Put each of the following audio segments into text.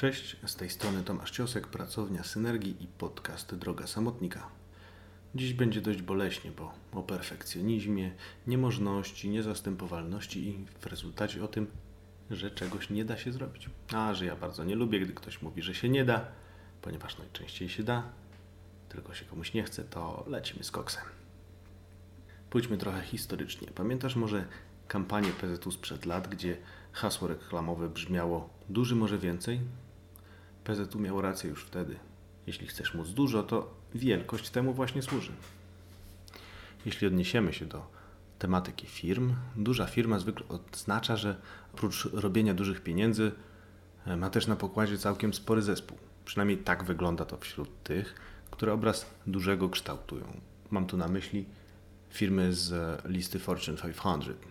Cześć, z tej strony Tomasz Ciosek, pracownia Synergii i podcast Droga Samotnika. Dziś będzie dość boleśnie, bo o perfekcjonizmie, niemożności, niezastępowalności i w rezultacie o tym, że czegoś nie da się zrobić. A, że ja bardzo nie lubię, gdy ktoś mówi, że się nie da, ponieważ najczęściej się da, tylko się komuś nie chce, to lecimy z koksem. Pójdźmy trochę historycznie. Pamiętasz może kampanię PZU sprzed lat, gdzie hasło reklamowe brzmiało duży może więcej? PZU miał rację już wtedy. Jeśli chcesz móc dużo, to wielkość temu właśnie służy. Jeśli odniesiemy się do tematyki firm, duża firma zwykle oznacza, że oprócz robienia dużych pieniędzy e, ma też na pokładzie całkiem spory zespół. Przynajmniej tak wygląda to wśród tych, które obraz dużego kształtują. Mam tu na myśli firmy z listy Fortune 500.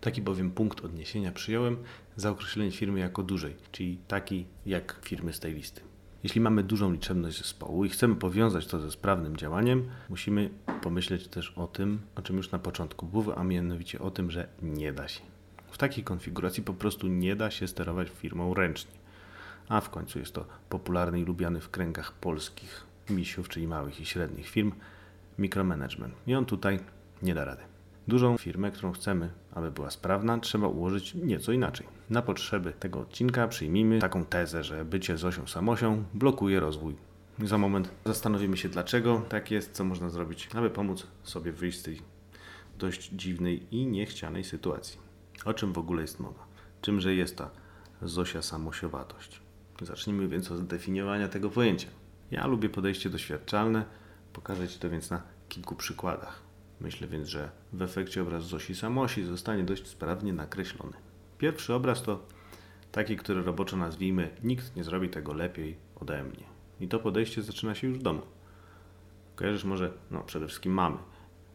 Taki bowiem punkt odniesienia przyjąłem za określenie firmy jako dużej, czyli taki jak firmy z tej listy. Jeśli mamy dużą liczebność zespołu i chcemy powiązać to ze sprawnym działaniem, musimy pomyśleć też o tym, o czym już na początku było, a mianowicie o tym, że nie da się. W takiej konfiguracji po prostu nie da się sterować firmą ręcznie. A w końcu jest to popularny i lubiany w kręgach polskich misiów, czyli małych i średnich firm, mikromanagement. I on tutaj nie da rady. Dużą firmę, którą chcemy, aby była sprawna, trzeba ułożyć nieco inaczej. Na potrzeby tego odcinka przyjmijmy taką tezę, że bycie Zosią Samosią blokuje rozwój. Za moment zastanowimy się, dlaczego tak jest, co można zrobić, aby pomóc sobie wyjść z tej dość dziwnej i niechcianej sytuacji. O czym w ogóle jest mowa? Czymże jest ta Zosia Samosiowatość? Zacznijmy więc od zdefiniowania tego pojęcia. Ja lubię podejście doświadczalne, pokażę Ci to więc na kilku przykładach. Myślę więc, że w efekcie obraz Zosi Samosi zostanie dość sprawnie nakreślony. Pierwszy obraz to taki, który roboczo nazwijmy nikt nie zrobi tego lepiej ode mnie. I to podejście zaczyna się już w domu. Kojarzysz może, no przede wszystkim mamy,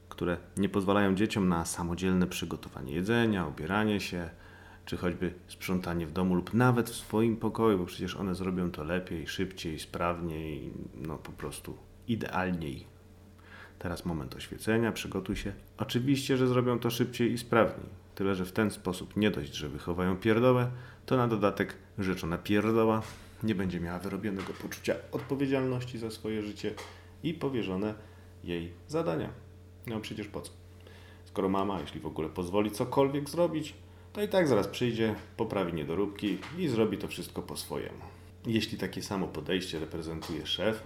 które nie pozwalają dzieciom na samodzielne przygotowanie jedzenia, ubieranie się, czy choćby sprzątanie w domu lub nawet w swoim pokoju, bo przecież one zrobią to lepiej, szybciej, sprawniej, no po prostu idealniej Teraz moment oświecenia, przygotuj się. Oczywiście, że zrobią to szybciej i sprawniej. Tyle, że w ten sposób nie dość, że wychowają pierdołę, to na dodatek rzeczona pierdoła nie będzie miała wyrobionego poczucia odpowiedzialności za swoje życie i powierzone jej zadania. No przecież po co? Skoro mama, jeśli w ogóle pozwoli cokolwiek zrobić, to i tak zaraz przyjdzie, poprawi niedoróbki i zrobi to wszystko po swojemu. Jeśli takie samo podejście reprezentuje szef,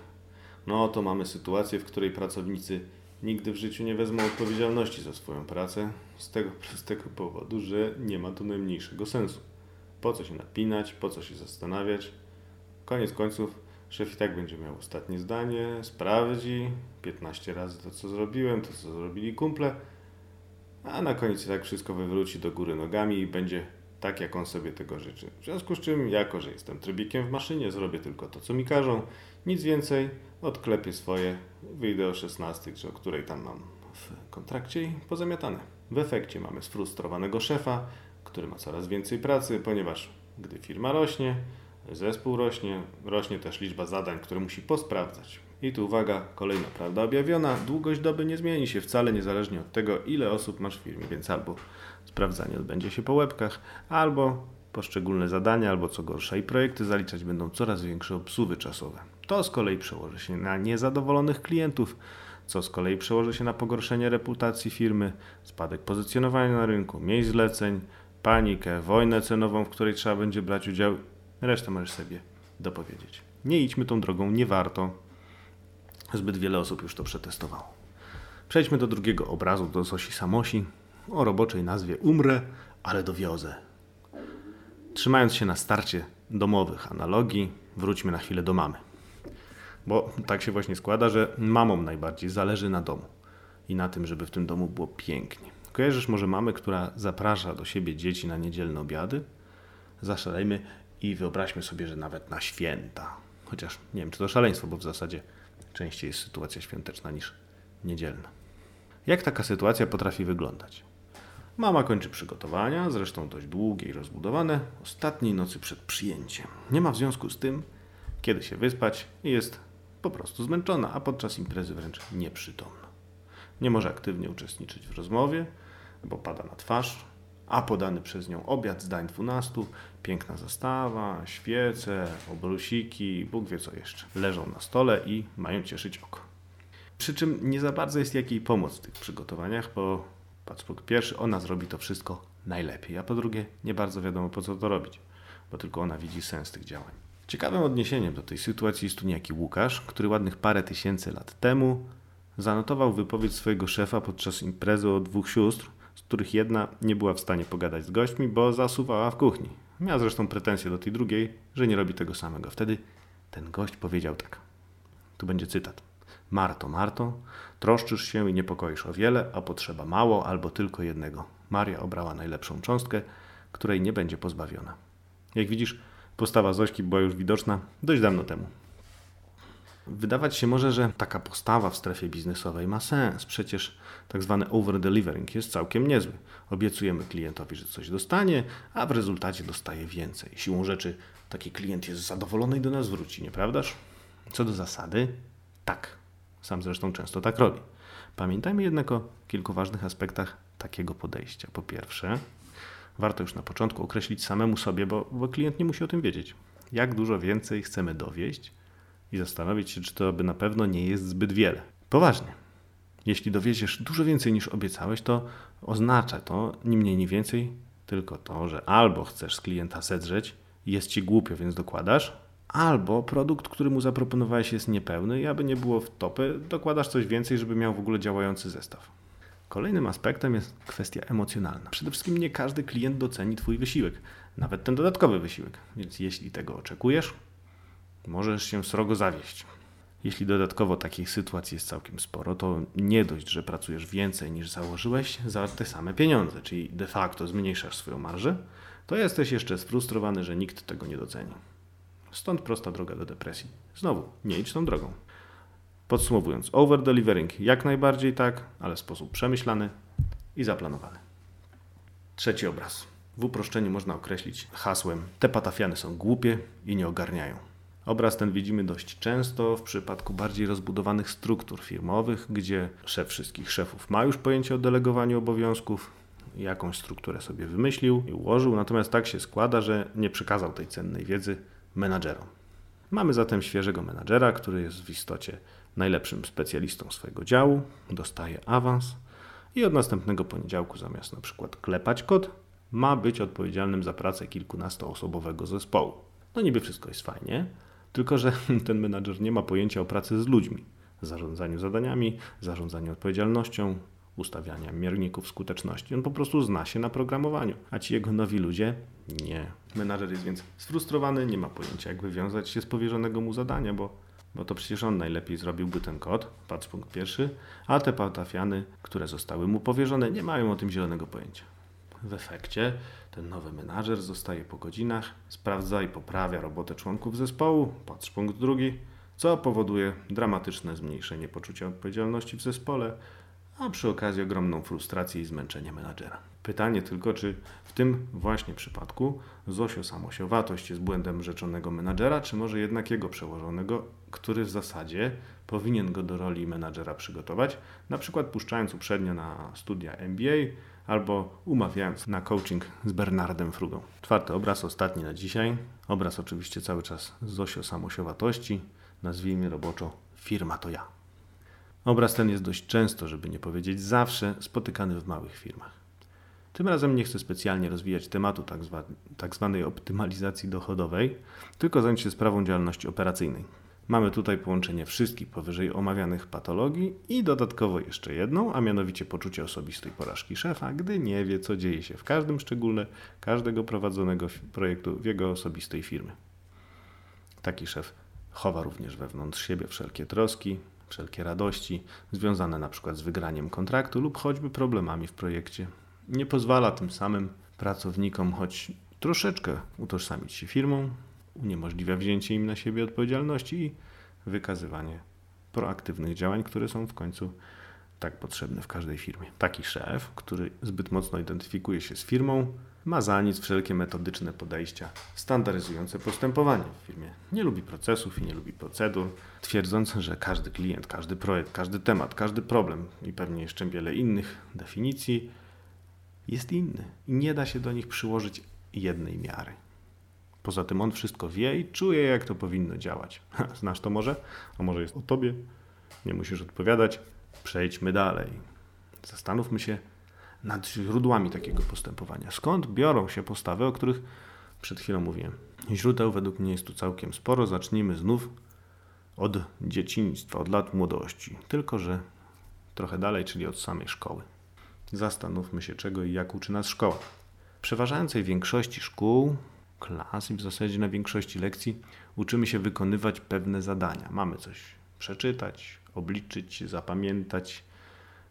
no to mamy sytuację, w której pracownicy nigdy w życiu nie wezmą odpowiedzialności za swoją pracę z tego prostego powodu, że nie ma to najmniejszego sensu. Po co się napinać, po co się zastanawiać? Koniec końców szef i tak będzie miał ostatnie zdanie, sprawdzi 15 razy to, co zrobiłem, to, co zrobili kumple, a na koniec tak wszystko wywróci do góry nogami i będzie tak, jak on sobie tego życzy. W związku z czym, jako że jestem trybikiem w maszynie, zrobię tylko to, co mi każą, nic więcej, odklepię swoje, wyjdę o 16, czy o której tam mam w kontrakcie i pozamiatane. W efekcie mamy sfrustrowanego szefa, który ma coraz więcej pracy, ponieważ gdy firma rośnie, zespół rośnie, rośnie też liczba zadań, które musi posprawdzać. I tu uwaga, kolejna prawda objawiona. Długość doby nie zmieni się wcale niezależnie od tego, ile osób masz w firmie, więc albo sprawdzanie odbędzie się po łebkach, albo poszczególne zadania, albo co gorsza i projekty zaliczać będą coraz większe obsuwy czasowe. To z kolei przełoży się na niezadowolonych klientów, co z kolei przełoży się na pogorszenie reputacji firmy, spadek pozycjonowania na rynku, miejsc zleceń, panikę, wojnę cenową, w której trzeba będzie brać udział. Resztę możesz sobie dopowiedzieć. Nie idźmy tą drogą, nie warto. Zbyt wiele osób już to przetestowało. Przejdźmy do drugiego obrazu, do Zosi Samosi o roboczej nazwie Umrę, ale dowiozę. Trzymając się na starcie domowych analogii, wróćmy na chwilę do mamy. Bo tak się właśnie składa, że mamom najbardziej zależy na domu i na tym, żeby w tym domu było pięknie. Kojarzysz może mamy, która zaprasza do siebie dzieci na niedzielne obiady? Zaszalejmy i wyobraźmy sobie, że nawet na święta. Chociaż nie wiem, czy to szaleństwo, bo w zasadzie częściej jest sytuacja świąteczna niż niedzielna. Jak taka sytuacja potrafi wyglądać? Mama kończy przygotowania, zresztą dość długie i rozbudowane, ostatniej nocy przed przyjęciem. Nie ma w związku z tym, kiedy się wyspać i jest po prostu zmęczona, a podczas imprezy wręcz nieprzytomna. Nie może aktywnie uczestniczyć w rozmowie, bo pada na twarz, a podany przez nią obiad z dań 12, piękna zastawa, świece, obrusiki, Bóg wie co jeszcze, leżą na stole i mają cieszyć oko. Przy czym nie za bardzo jest jakiej pomoc w tych przygotowaniach, bo patrz, po pierwsze ona zrobi to wszystko najlepiej, a po drugie nie bardzo wiadomo po co to robić, bo tylko ona widzi sens tych działań. Ciekawym odniesieniem do tej sytuacji jest tu niejaki Łukasz, który ładnych parę tysięcy lat temu zanotował wypowiedź swojego szefa podczas imprezy o dwóch sióstr, z których jedna nie była w stanie pogadać z gośćmi, bo zasuwała w kuchni. Miała zresztą pretensje do tej drugiej, że nie robi tego samego. Wtedy ten gość powiedział tak. Tu będzie cytat. Marto, Marto, troszczysz się i niepokoisz o wiele, a potrzeba mało albo tylko jednego. Maria obrała najlepszą cząstkę, której nie będzie pozbawiona. Jak widzisz, postawa Zośki była już widoczna dość dawno temu. Wydawać się może, że taka postawa w strefie biznesowej ma sens. Przecież tak zwany over-delivering jest całkiem niezły. Obiecujemy klientowi, że coś dostanie, a w rezultacie dostaje więcej. Siłą rzeczy taki klient jest zadowolony i do nas wróci, nieprawdaż? Co do zasady, tak. Sam zresztą często tak robi. Pamiętajmy jednak o kilku ważnych aspektach takiego podejścia. Po pierwsze, warto już na początku określić samemu sobie, bo, bo klient nie musi o tym wiedzieć, jak dużo więcej chcemy dowieść i zastanowić się, czy to by na pewno nie jest zbyt wiele. Poważnie. Jeśli dowieziesz dużo więcej niż obiecałeś, to oznacza to ni mniej, ni więcej tylko to, że albo chcesz z klienta zedrzeć i jest ci głupio, więc dokładasz, albo produkt, który mu zaproponowałeś jest niepełny i aby nie było w topy, dokładasz coś więcej, żeby miał w ogóle działający zestaw. Kolejnym aspektem jest kwestia emocjonalna. Przede wszystkim nie każdy klient doceni Twój wysiłek, nawet ten dodatkowy wysiłek. Więc jeśli tego oczekujesz, możesz się srogo zawieść. Jeśli dodatkowo takich sytuacji jest całkiem sporo, to nie dość, że pracujesz więcej niż założyłeś za te same pieniądze, czyli de facto zmniejszasz swoją marżę, to jesteś jeszcze sfrustrowany, że nikt tego nie doceni. Stąd prosta droga do depresji. Znowu, nie idź tą drogą. Podsumowując, over-delivering jak najbardziej tak, ale w sposób przemyślany i zaplanowany. Trzeci obraz. W uproszczeniu można określić hasłem: Te patafiany są głupie i nie ogarniają. Obraz ten widzimy dość często w przypadku bardziej rozbudowanych struktur firmowych, gdzie szef wszystkich szefów ma już pojęcie o delegowaniu obowiązków, jakąś strukturę sobie wymyślił i ułożył, natomiast tak się składa, że nie przekazał tej cennej wiedzy menadżerom. Mamy zatem świeżego menadżera, który jest w istocie najlepszym specjalistą swojego działu, dostaje awans i od następnego poniedziałku zamiast na przykład klepać kod, ma być odpowiedzialnym za pracę kilkunastoosobowego zespołu. No niby wszystko jest fajnie, tylko że ten menadżer nie ma pojęcia o pracy z ludźmi, zarządzaniu zadaniami, zarządzaniu odpowiedzialnością, ustawiania mierników skuteczności. On po prostu zna się na programowaniu, a ci jego nowi ludzie nie. Menadżer jest więc sfrustrowany, nie ma pojęcia, jak wywiązać się z powierzonego mu zadania, bo, bo to przecież on najlepiej zrobiłby ten kod, patrz punkt pierwszy, a te patafiany, które zostały mu powierzone, nie mają o tym zielonego pojęcia. W efekcie ten nowy menadżer zostaje po godzinach, sprawdza i poprawia robotę członków zespołu, patrz punkt drugi, co powoduje dramatyczne zmniejszenie poczucia odpowiedzialności w zespole, a przy okazji ogromną frustrację i zmęczenie menadżera. Pytanie tylko, czy w tym właśnie przypadku Zosio samosiowatość jest błędem rzeczonego menadżera, czy może jednak jego przełożonego, który w zasadzie powinien go do roli menadżera przygotować, na przykład puszczając uprzednio na studia MBA albo umawiając na coaching z Bernardem Frugą. Czwarty obraz, ostatni na dzisiaj. Obraz oczywiście cały czas Zosio samosiowatości, nazwijmy roboczo firma to ja. Obraz ten jest dość często, żeby nie powiedzieć zawsze, spotykany w małych firmach. Tym razem nie chcę specjalnie rozwijać tematu tak, zwa, tak zwanej optymalizacji dochodowej, tylko zająć się sprawą działalności operacyjnej. Mamy tutaj połączenie wszystkich powyżej omawianych patologii i dodatkowo jeszcze jedną, a mianowicie poczucie osobistej porażki szefa, gdy nie wie, co dzieje się w każdym szczególe każdego prowadzonego projektu w jego osobistej firmy. Taki szef chowa również wewnątrz siebie wszelkie troski, wszelkie radości związane na przykład z wygraniem kontraktu lub choćby problemami w projekcie. Nie pozwala tym samym pracownikom choć troszeczkę utożsamić się firmą, uniemożliwia wzięcie im na siebie odpowiedzialności i wykazywanie proaktywnych działań, które są w końcu tak potrzebne w każdej firmie. Taki szef, który zbyt mocno identyfikuje się z firmą, ma za nic wszelkie metodyczne podejścia standaryzujące postępowanie w firmie. Nie lubi procesów i nie lubi procedur, twierdząc, że każdy klient, każdy projekt, każdy temat, każdy problem i pewnie jeszcze wiele innych definicji jest inny i nie da się do nich przyłożyć jednej miary. Poza tym on wszystko wie i czuje, jak to powinno działać. Znasz to może? A może jest o tobie? Nie musisz odpowiadać. Przejdźmy dalej. Zastanówmy się nad źródłami takiego postępowania. Skąd biorą się postawy, o których przed chwilą mówiłem? Źródeł według mnie jest tu całkiem sporo. Zacznijmy znów od dzieciństwa, od lat młodości. Tylko, że trochę dalej, czyli od samej szkoły. Zastanówmy się, czego i jak uczy nas szkoła. W przeważającej większości szkół, klas i w zasadzie na większości lekcji uczymy się wykonywać pewne zadania. Mamy coś przeczytać, obliczyć, zapamiętać,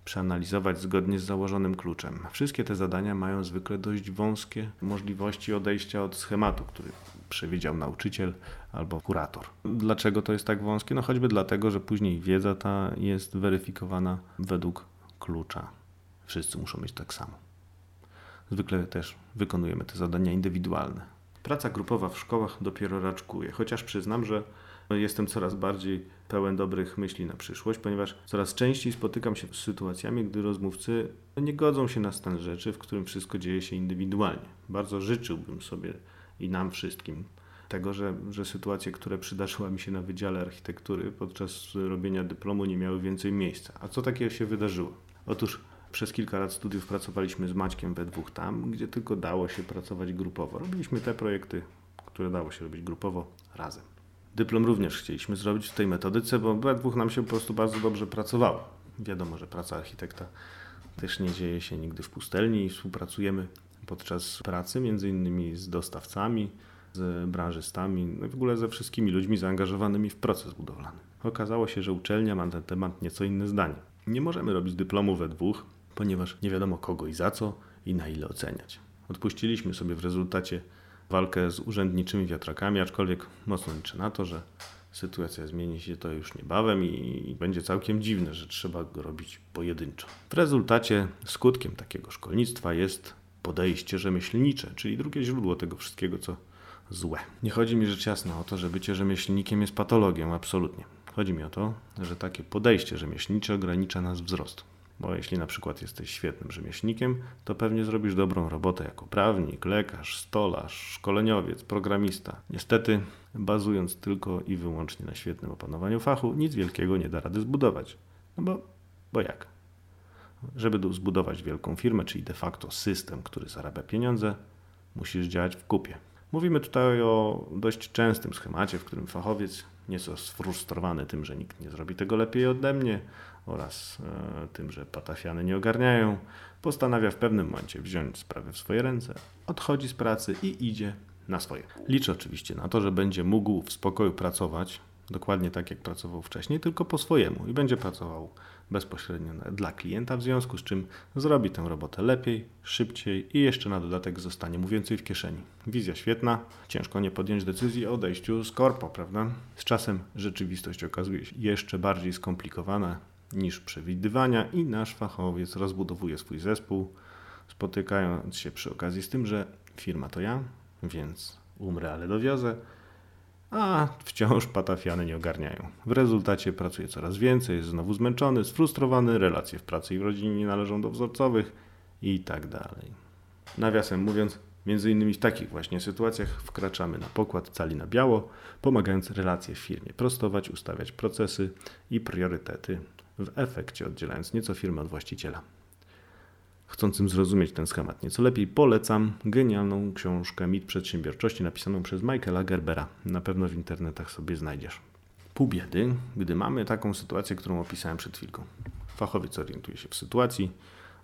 przeanalizować zgodnie z założonym kluczem. Wszystkie te zadania mają zwykle dość wąskie możliwości odejścia od schematu, który przewidział nauczyciel albo kurator. Dlaczego to jest tak wąskie? No choćby dlatego, że później wiedza ta jest weryfikowana według klucza. Wszyscy muszą mieć tak samo. Zwykle też wykonujemy te zadania indywidualne. Praca grupowa w szkołach dopiero raczkuje, chociaż przyznam, że jestem coraz bardziej pełen dobrych myśli na przyszłość, ponieważ coraz częściej spotykam się z sytuacjami, gdy rozmówcy nie godzą się na stan rzeczy, w którym wszystko dzieje się indywidualnie. Bardzo życzyłbym sobie i nam wszystkim tego, że, że sytuacje, które przydarzyły mi się na Wydziale Architektury podczas robienia dyplomu nie miały więcej miejsca. A co takiego się wydarzyło? Otóż przez kilka lat studiów pracowaliśmy z Maćkiem we dwóch tam, gdzie tylko dało się pracować grupowo. Robiliśmy te projekty, które dało się robić grupowo razem. Dyplom również chcieliśmy zrobić w tej metodyce, bo we dwóch nam się po prostu bardzo dobrze pracowało. Wiadomo, że praca architekta też nie dzieje się nigdy w pustelni i współpracujemy podczas pracy, między innymi z dostawcami, z branżystami, no w ogóle ze wszystkimi ludźmi zaangażowanymi w proces budowlany. Okazało się, że uczelnia ma na ten temat nieco inne zdanie. Nie możemy robić dyplomu we dwóch, ponieważ nie wiadomo kogo i za co i na ile oceniać. Odpuściliśmy sobie w rezultacie walkę z urzędniczymi wiatrakami, aczkolwiek mocno liczę na to, że sytuacja zmieni się to już niebawem i będzie całkiem dziwne, że trzeba go robić pojedynczo. W rezultacie skutkiem takiego szkolnictwa jest podejście rzemieślnicze, czyli drugie źródło tego wszystkiego, co złe. Nie chodzi mi rzecz jasna o to, że bycie rzemieślnikiem jest patologią, absolutnie. Chodzi mi o to, że takie podejście rzemieślnicze ogranicza nas wzrost. Bo jeśli na przykład jesteś świetnym rzemieślnikiem, to pewnie zrobisz dobrą robotę jako prawnik, lekarz, stolarz, szkoleniowiec, programista. Niestety, bazując tylko i wyłącznie na świetnym opanowaniu fachu, nic wielkiego nie da rady zbudować. No bo, bo jak? Żeby zbudować wielką firmę, czyli de facto system, który zarabia pieniądze, musisz działać w kupie. Mówimy tutaj o dość częstym schemacie, w którym fachowiec, nieco sfrustrowany tym, że nikt nie zrobi tego lepiej ode mnie oraz e, tym, że patafiany nie ogarniają, postanawia w pewnym momencie wziąć sprawę w swoje ręce, odchodzi z pracy i idzie na swoje. Liczę oczywiście na to, że będzie mógł w spokoju pracować, dokładnie tak jak pracował wcześniej, tylko po swojemu i będzie pracował bezpośrednio dla klienta, w związku z czym zrobi tę robotę lepiej, szybciej i jeszcze na dodatek zostanie mu więcej w kieszeni. Wizja świetna, ciężko nie podjąć decyzji o odejściu z korpo, prawda? Z czasem rzeczywistość okazuje się jeszcze bardziej skomplikowana niż przewidywania i nasz fachowiec rozbudowuje swój zespół, spotykając się przy okazji z tym, że firma to ja, więc umrę, ale dowiozę a wciąż patafiany nie ogarniają. W rezultacie pracuje coraz więcej, jest znowu zmęczony, sfrustrowany, relacje w pracy i w rodzinie nie należą do wzorcowych i tak dalej. Nawiasem mówiąc, między innymi w takich właśnie sytuacjach wkraczamy na pokład cali na biało, pomagając relacje w firmie prostować, ustawiać procesy i priorytety, w efekcie oddzielając nieco firmę od właściciela chcącym zrozumieć ten schemat nieco lepiej, polecam genialną książkę Mit Przedsiębiorczości napisaną przez Michaela Gerbera. Na pewno w internetach sobie znajdziesz. Pół biedy, gdy mamy taką sytuację, którą opisałem przed chwilką. Fachowiec orientuje się w sytuacji,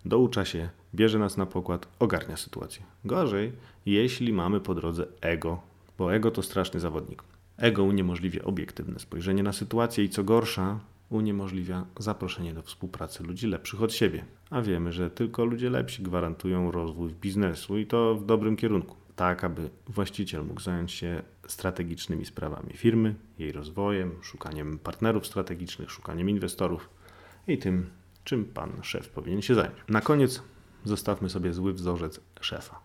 doucza się, bierze nas na pokład, ogarnia sytuację. Gorzej, jeśli mamy po drodze ego, bo ego to straszny zawodnik. Ego uniemożliwia obiektywne spojrzenie na sytuację i co gorsza, uniemożliwia zaproszenie do współpracy ludzi lepszych od siebie. A wiemy, że tylko ludzie lepsi gwarantują rozwój biznesu i to w dobrym kierunku. Tak, aby właściciel mógł zająć się strategicznymi sprawami firmy, jej rozwojem, szukaniem partnerów strategicznych, szukaniem inwestorów i tym, czym pan szef powinien się zająć. Na koniec zostawmy sobie zły wzorzec szefa,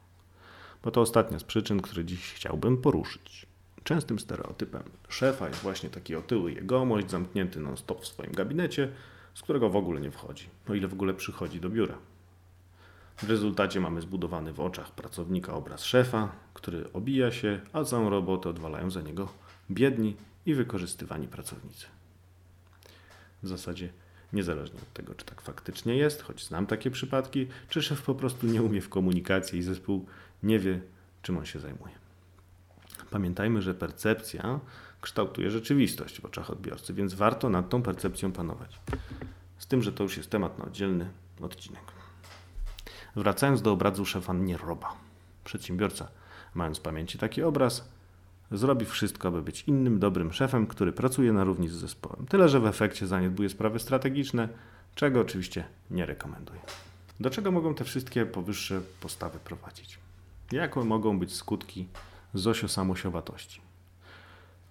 bo to ostatnia z przyczyn, które dziś chciałbym poruszyć. Częstym stereotypem szefa jest właśnie taki otyły jegomość, zamknięty non-stop w swoim gabinecie, z którego w ogóle nie wchodzi, o ile w ogóle przychodzi do biura. W rezultacie mamy zbudowany w oczach pracownika obraz szefa, który obija się, a całą robotę odwalają za niego biedni i wykorzystywani pracownicy. W zasadzie niezależnie od tego, czy tak faktycznie jest, choć znam takie przypadki, czy szef po prostu nie umie w komunikacji i zespół nie wie, czym on się zajmuje. Pamiętajmy, że percepcja kształtuje rzeczywistość w oczach odbiorcy, więc warto nad tą percepcją panować. Z tym, że to już jest temat na oddzielny odcinek. Wracając do obrazu szefa Nieroba. Przedsiębiorca, mając w pamięci taki obraz, zrobi wszystko, aby być innym, dobrym szefem, który pracuje na równi z zespołem. Tyle, że w efekcie zaniedbuje sprawy strategiczne, czego oczywiście nie rekomenduję. Do czego mogą te wszystkie powyższe postawy prowadzić? Jakie mogą być skutki zosio-samosiowatości?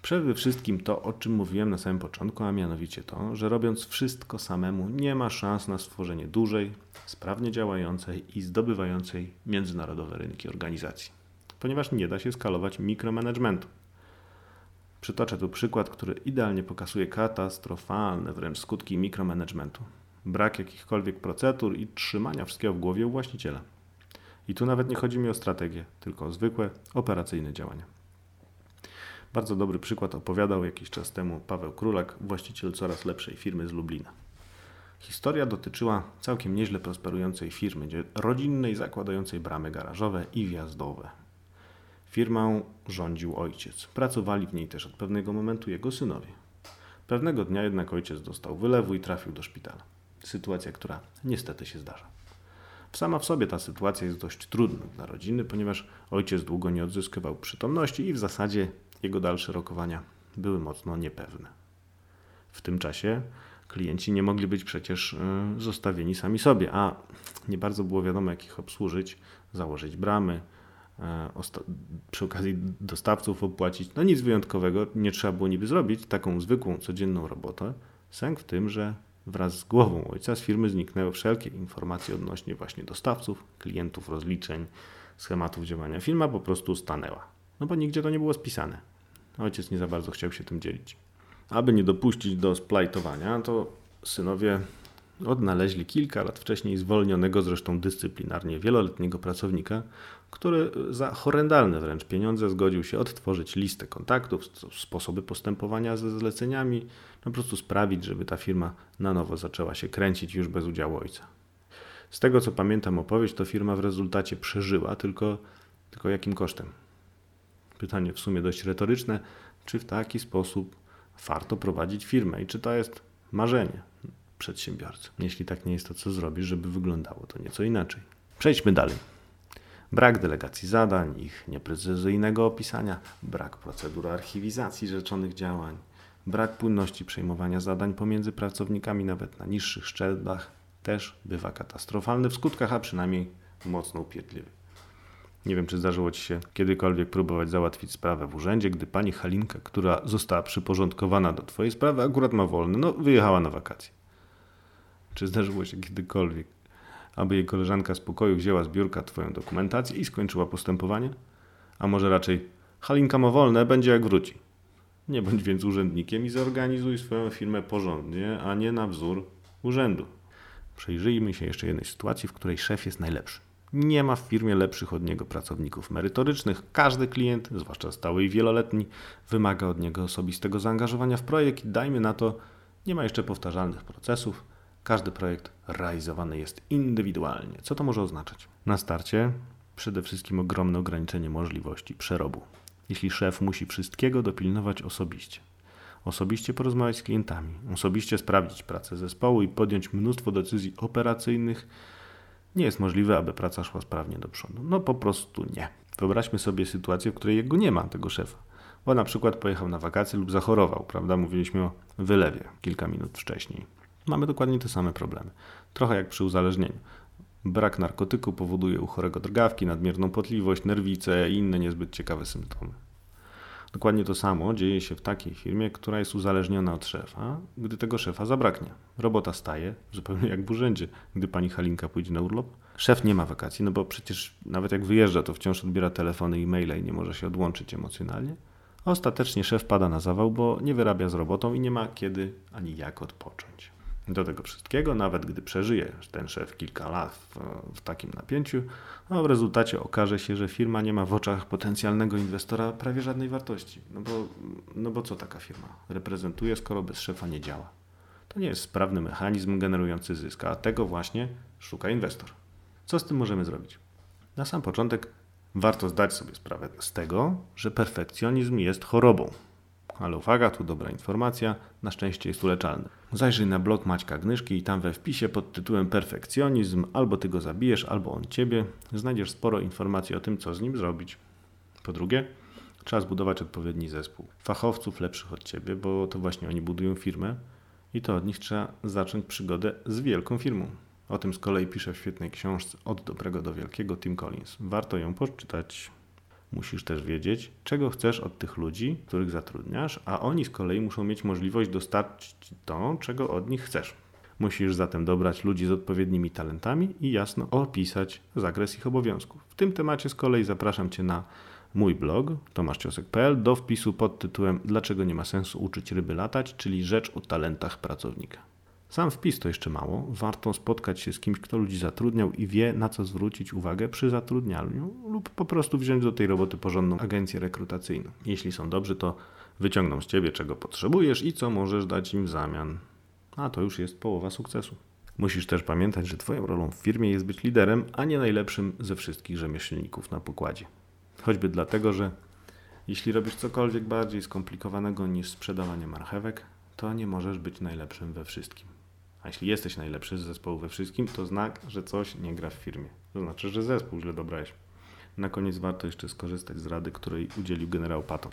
Przede wszystkim to, o czym mówiłem na samym początku, a mianowicie to, że robiąc wszystko samemu, nie ma szans na stworzenie dużej, sprawnie działającej i zdobywającej międzynarodowe rynki organizacji, ponieważ nie da się skalować mikromanagementu. Przytoczę tu przykład, który idealnie pokazuje katastrofalne wręcz skutki mikromanagementu. Brak jakichkolwiek procedur i trzymania wszystkiego w głowie u właściciela. I tu nawet nie chodzi mi o strategię, tylko o zwykłe, operacyjne działania. Bardzo dobry przykład opowiadał jakiś czas temu Paweł Królak, właściciel coraz lepszej firmy z Lublina. Historia dotyczyła całkiem nieźle prosperującej firmy, rodzinnej zakładającej bramy garażowe i wjazdowe. Firmą rządził ojciec. Pracowali w niej też od pewnego momentu jego synowie. Pewnego dnia jednak ojciec dostał wylewu i trafił do szpitala. Sytuacja, która niestety się zdarza. Sama w sobie ta sytuacja jest dość trudna dla rodziny, ponieważ ojciec długo nie odzyskiwał przytomności i w zasadzie jego dalsze rokowania były mocno niepewne. W tym czasie klienci nie mogli być przecież y, zostawieni sami sobie, a nie bardzo było wiadomo, jak ich obsłużyć, założyć bramy, e, przy okazji dostawców opłacić. No nic wyjątkowego, nie trzeba było niby zrobić taką zwykłą, codzienną robotę. Sęk w tym, że wraz z głową ojca z firmy zniknęły wszelkie informacje odnośnie właśnie dostawców, klientów, rozliczeń, schematów działania. Firma po prostu stanęła. No bo nigdzie to nie było spisane. Ojciec nie za bardzo chciał się tym dzielić. Aby nie dopuścić do splajtowania, to synowie odnaleźli kilka lat wcześniej zwolnionego zresztą dyscyplinarnie wieloletniego pracownika, który za horrendalne wręcz pieniądze zgodził się odtworzyć listę kontaktów, sposoby postępowania ze zleceniami, no po prostu sprawić, żeby ta firma na nowo zaczęła się kręcić już bez udziału ojca. Z tego co pamiętam opowieść, to firma w rezultacie przeżyła, tylko, tylko jakim kosztem? Pytanie w sumie dość retoryczne, czy w taki sposób warto prowadzić firmę i czy to jest marzenie przedsiębiorcy. Jeśli tak nie jest, to co zrobić, żeby wyglądało to nieco inaczej. Przejdźmy dalej. Brak delegacji zadań, ich nieprecyzyjnego opisania, brak procedury archiwizacji rzeczonych działań, brak płynności przejmowania zadań pomiędzy pracownikami nawet na niższych szczeblach też bywa katastrofalny w skutkach, a przynajmniej mocno upierdliwy. Nie wiem, czy zdarzyło Ci się kiedykolwiek próbować załatwić sprawę w urzędzie, gdy pani Halinka, która została przyporządkowana do Twojej sprawy, akurat ma wolny, no wyjechała na wakacje. Czy zdarzyło się kiedykolwiek, aby jej koleżanka z pokoju wzięła z biurka Twoją dokumentację i skończyła postępowanie? A może raczej Halinka ma wolne, będzie jak wróci. Nie bądź więc urzędnikiem i zorganizuj swoją firmę porządnie, a nie na wzór urzędu. Przejrzyjmy się jeszcze jednej sytuacji, w której szef jest najlepszy. Nie ma w firmie lepszych od niego pracowników merytorycznych. Każdy klient, zwłaszcza stały i wieloletni, wymaga od niego osobistego zaangażowania w projekt i dajmy na to, nie ma jeszcze powtarzalnych procesów. Każdy projekt realizowany jest indywidualnie. Co to może oznaczać? Na starcie przede wszystkim ogromne ograniczenie możliwości przerobu. Jeśli szef musi wszystkiego dopilnować osobiście, osobiście porozmawiać z klientami, osobiście sprawdzić pracę zespołu i podjąć mnóstwo decyzji operacyjnych, nie jest możliwe, aby praca szła sprawnie do przodu. No po prostu nie. Wyobraźmy sobie sytuację, w której jego nie ma, tego szefa. Bo na przykład pojechał na wakacje lub zachorował, prawda? Mówiliśmy o wylewie kilka minut wcześniej. Mamy dokładnie te same problemy. Trochę jak przy uzależnieniu. Brak narkotyku powoduje u chorego drgawki, nadmierną potliwość, nerwice i inne niezbyt ciekawe symptomy. Dokładnie to samo dzieje się w takiej firmie, która jest uzależniona od szefa, gdy tego szefa zabraknie. Robota staje, zupełnie jak w urzędzie, gdy pani Halinka pójdzie na urlop. Szef nie ma wakacji, no bo przecież nawet jak wyjeżdża, to wciąż odbiera telefony i maile i nie może się odłączyć emocjonalnie. ostatecznie szef pada na zawał, bo nie wyrabia z robotą i nie ma kiedy ani jak odpocząć. Do tego wszystkiego, nawet gdy przeżyje ten szef kilka lat w, w takim napięciu, no w rezultacie okaże się, że firma nie ma w oczach potencjalnego inwestora prawie żadnej wartości. No bo, no bo co taka firma reprezentuje, skoro bez szefa nie działa? To nie jest sprawny mechanizm generujący zysk, a tego właśnie szuka inwestor. Co z tym możemy zrobić? Na sam początek warto zdać sobie sprawę z tego, że perfekcjonizm jest chorobą. Ale uwaga, tu dobra informacja, na szczęście jest uleczalny. Zajrzyj na blog Maćka Gnyszki i tam we wpisie pod tytułem Perfekcjonizm albo ty go zabijesz, albo on ciebie znajdziesz sporo informacji o tym, co z nim zrobić. Po drugie, trzeba zbudować odpowiedni zespół. Fachowców lepszych od ciebie, bo to właśnie oni budują firmę i to od nich trzeba zacząć przygodę z wielką firmą. O tym z kolei pisze w świetnej książce Od dobrego do wielkiego Tim Collins. Warto ją poczytać. Musisz też wiedzieć, czego chcesz od tych ludzi, których zatrudniasz, a oni z kolei muszą mieć możliwość dostarczyć to, czego od nich chcesz. Musisz zatem dobrać ludzi z odpowiednimi talentami i jasno opisać zakres ich obowiązków. W tym temacie z kolei zapraszam Cię na mój blog tomaszciosek.pl do wpisu pod tytułem Dlaczego nie ma sensu uczyć ryby latać, czyli rzecz o talentach pracownika. Sam wpis to jeszcze mało. Warto spotkać się z kimś, kto ludzi zatrudniał i wie, na co zwrócić uwagę przy zatrudnianiu, lub po prostu wziąć do tej roboty porządną agencję rekrutacyjną. Jeśli są dobrzy, to wyciągną z ciebie, czego potrzebujesz i co możesz dać im w zamian. A to już jest połowa sukcesu. Musisz też pamiętać, że Twoją rolą w firmie jest być liderem, a nie najlepszym ze wszystkich rzemieślników na pokładzie. Choćby dlatego, że jeśli robisz cokolwiek bardziej skomplikowanego niż sprzedawanie marchewek, to nie możesz być najlepszym we wszystkim. A jeśli jesteś najlepszy z zespołu we wszystkim, to znak, że coś nie gra w firmie. To znaczy, że zespół źle dobrałeś. Na koniec warto jeszcze skorzystać z rady, której udzielił generał Patton.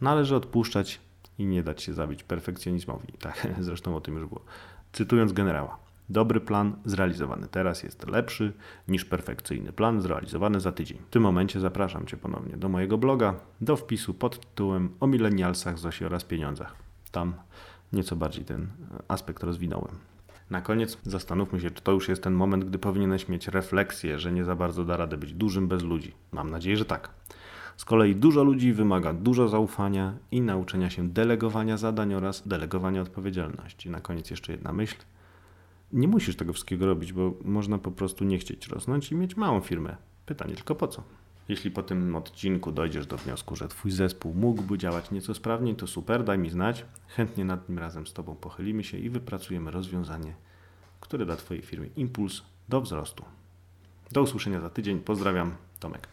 Należy odpuszczać i nie dać się zabić perfekcjonizmowi. Tak, zresztą o tym już było. Cytując generała. Dobry plan zrealizowany teraz jest lepszy niż perfekcyjny plan zrealizowany za tydzień. W tym momencie zapraszam Cię ponownie do mojego bloga, do wpisu pod tytułem o milenialsach, Zosi oraz pieniądzach. Tam nieco bardziej ten aspekt rozwinąłem. Na koniec zastanówmy się, czy to już jest ten moment, gdy powinieneś mieć refleksję, że nie za bardzo da radę być dużym bez ludzi. Mam nadzieję, że tak. Z kolei dużo ludzi wymaga dużo zaufania i nauczenia się delegowania zadań oraz delegowania odpowiedzialności. Na koniec jeszcze jedna myśl. Nie musisz tego wszystkiego robić, bo można po prostu nie chcieć rosnąć i mieć małą firmę. Pytanie tylko po co? Jeśli po tym odcinku dojdziesz do wniosku, że Twój zespół mógłby działać nieco sprawniej, to super, daj mi znać. Chętnie nad tym razem z Tobą pochylimy się i wypracujemy rozwiązanie, które da Twojej firmie impuls do wzrostu. Do usłyszenia za tydzień. Pozdrawiam, Tomek.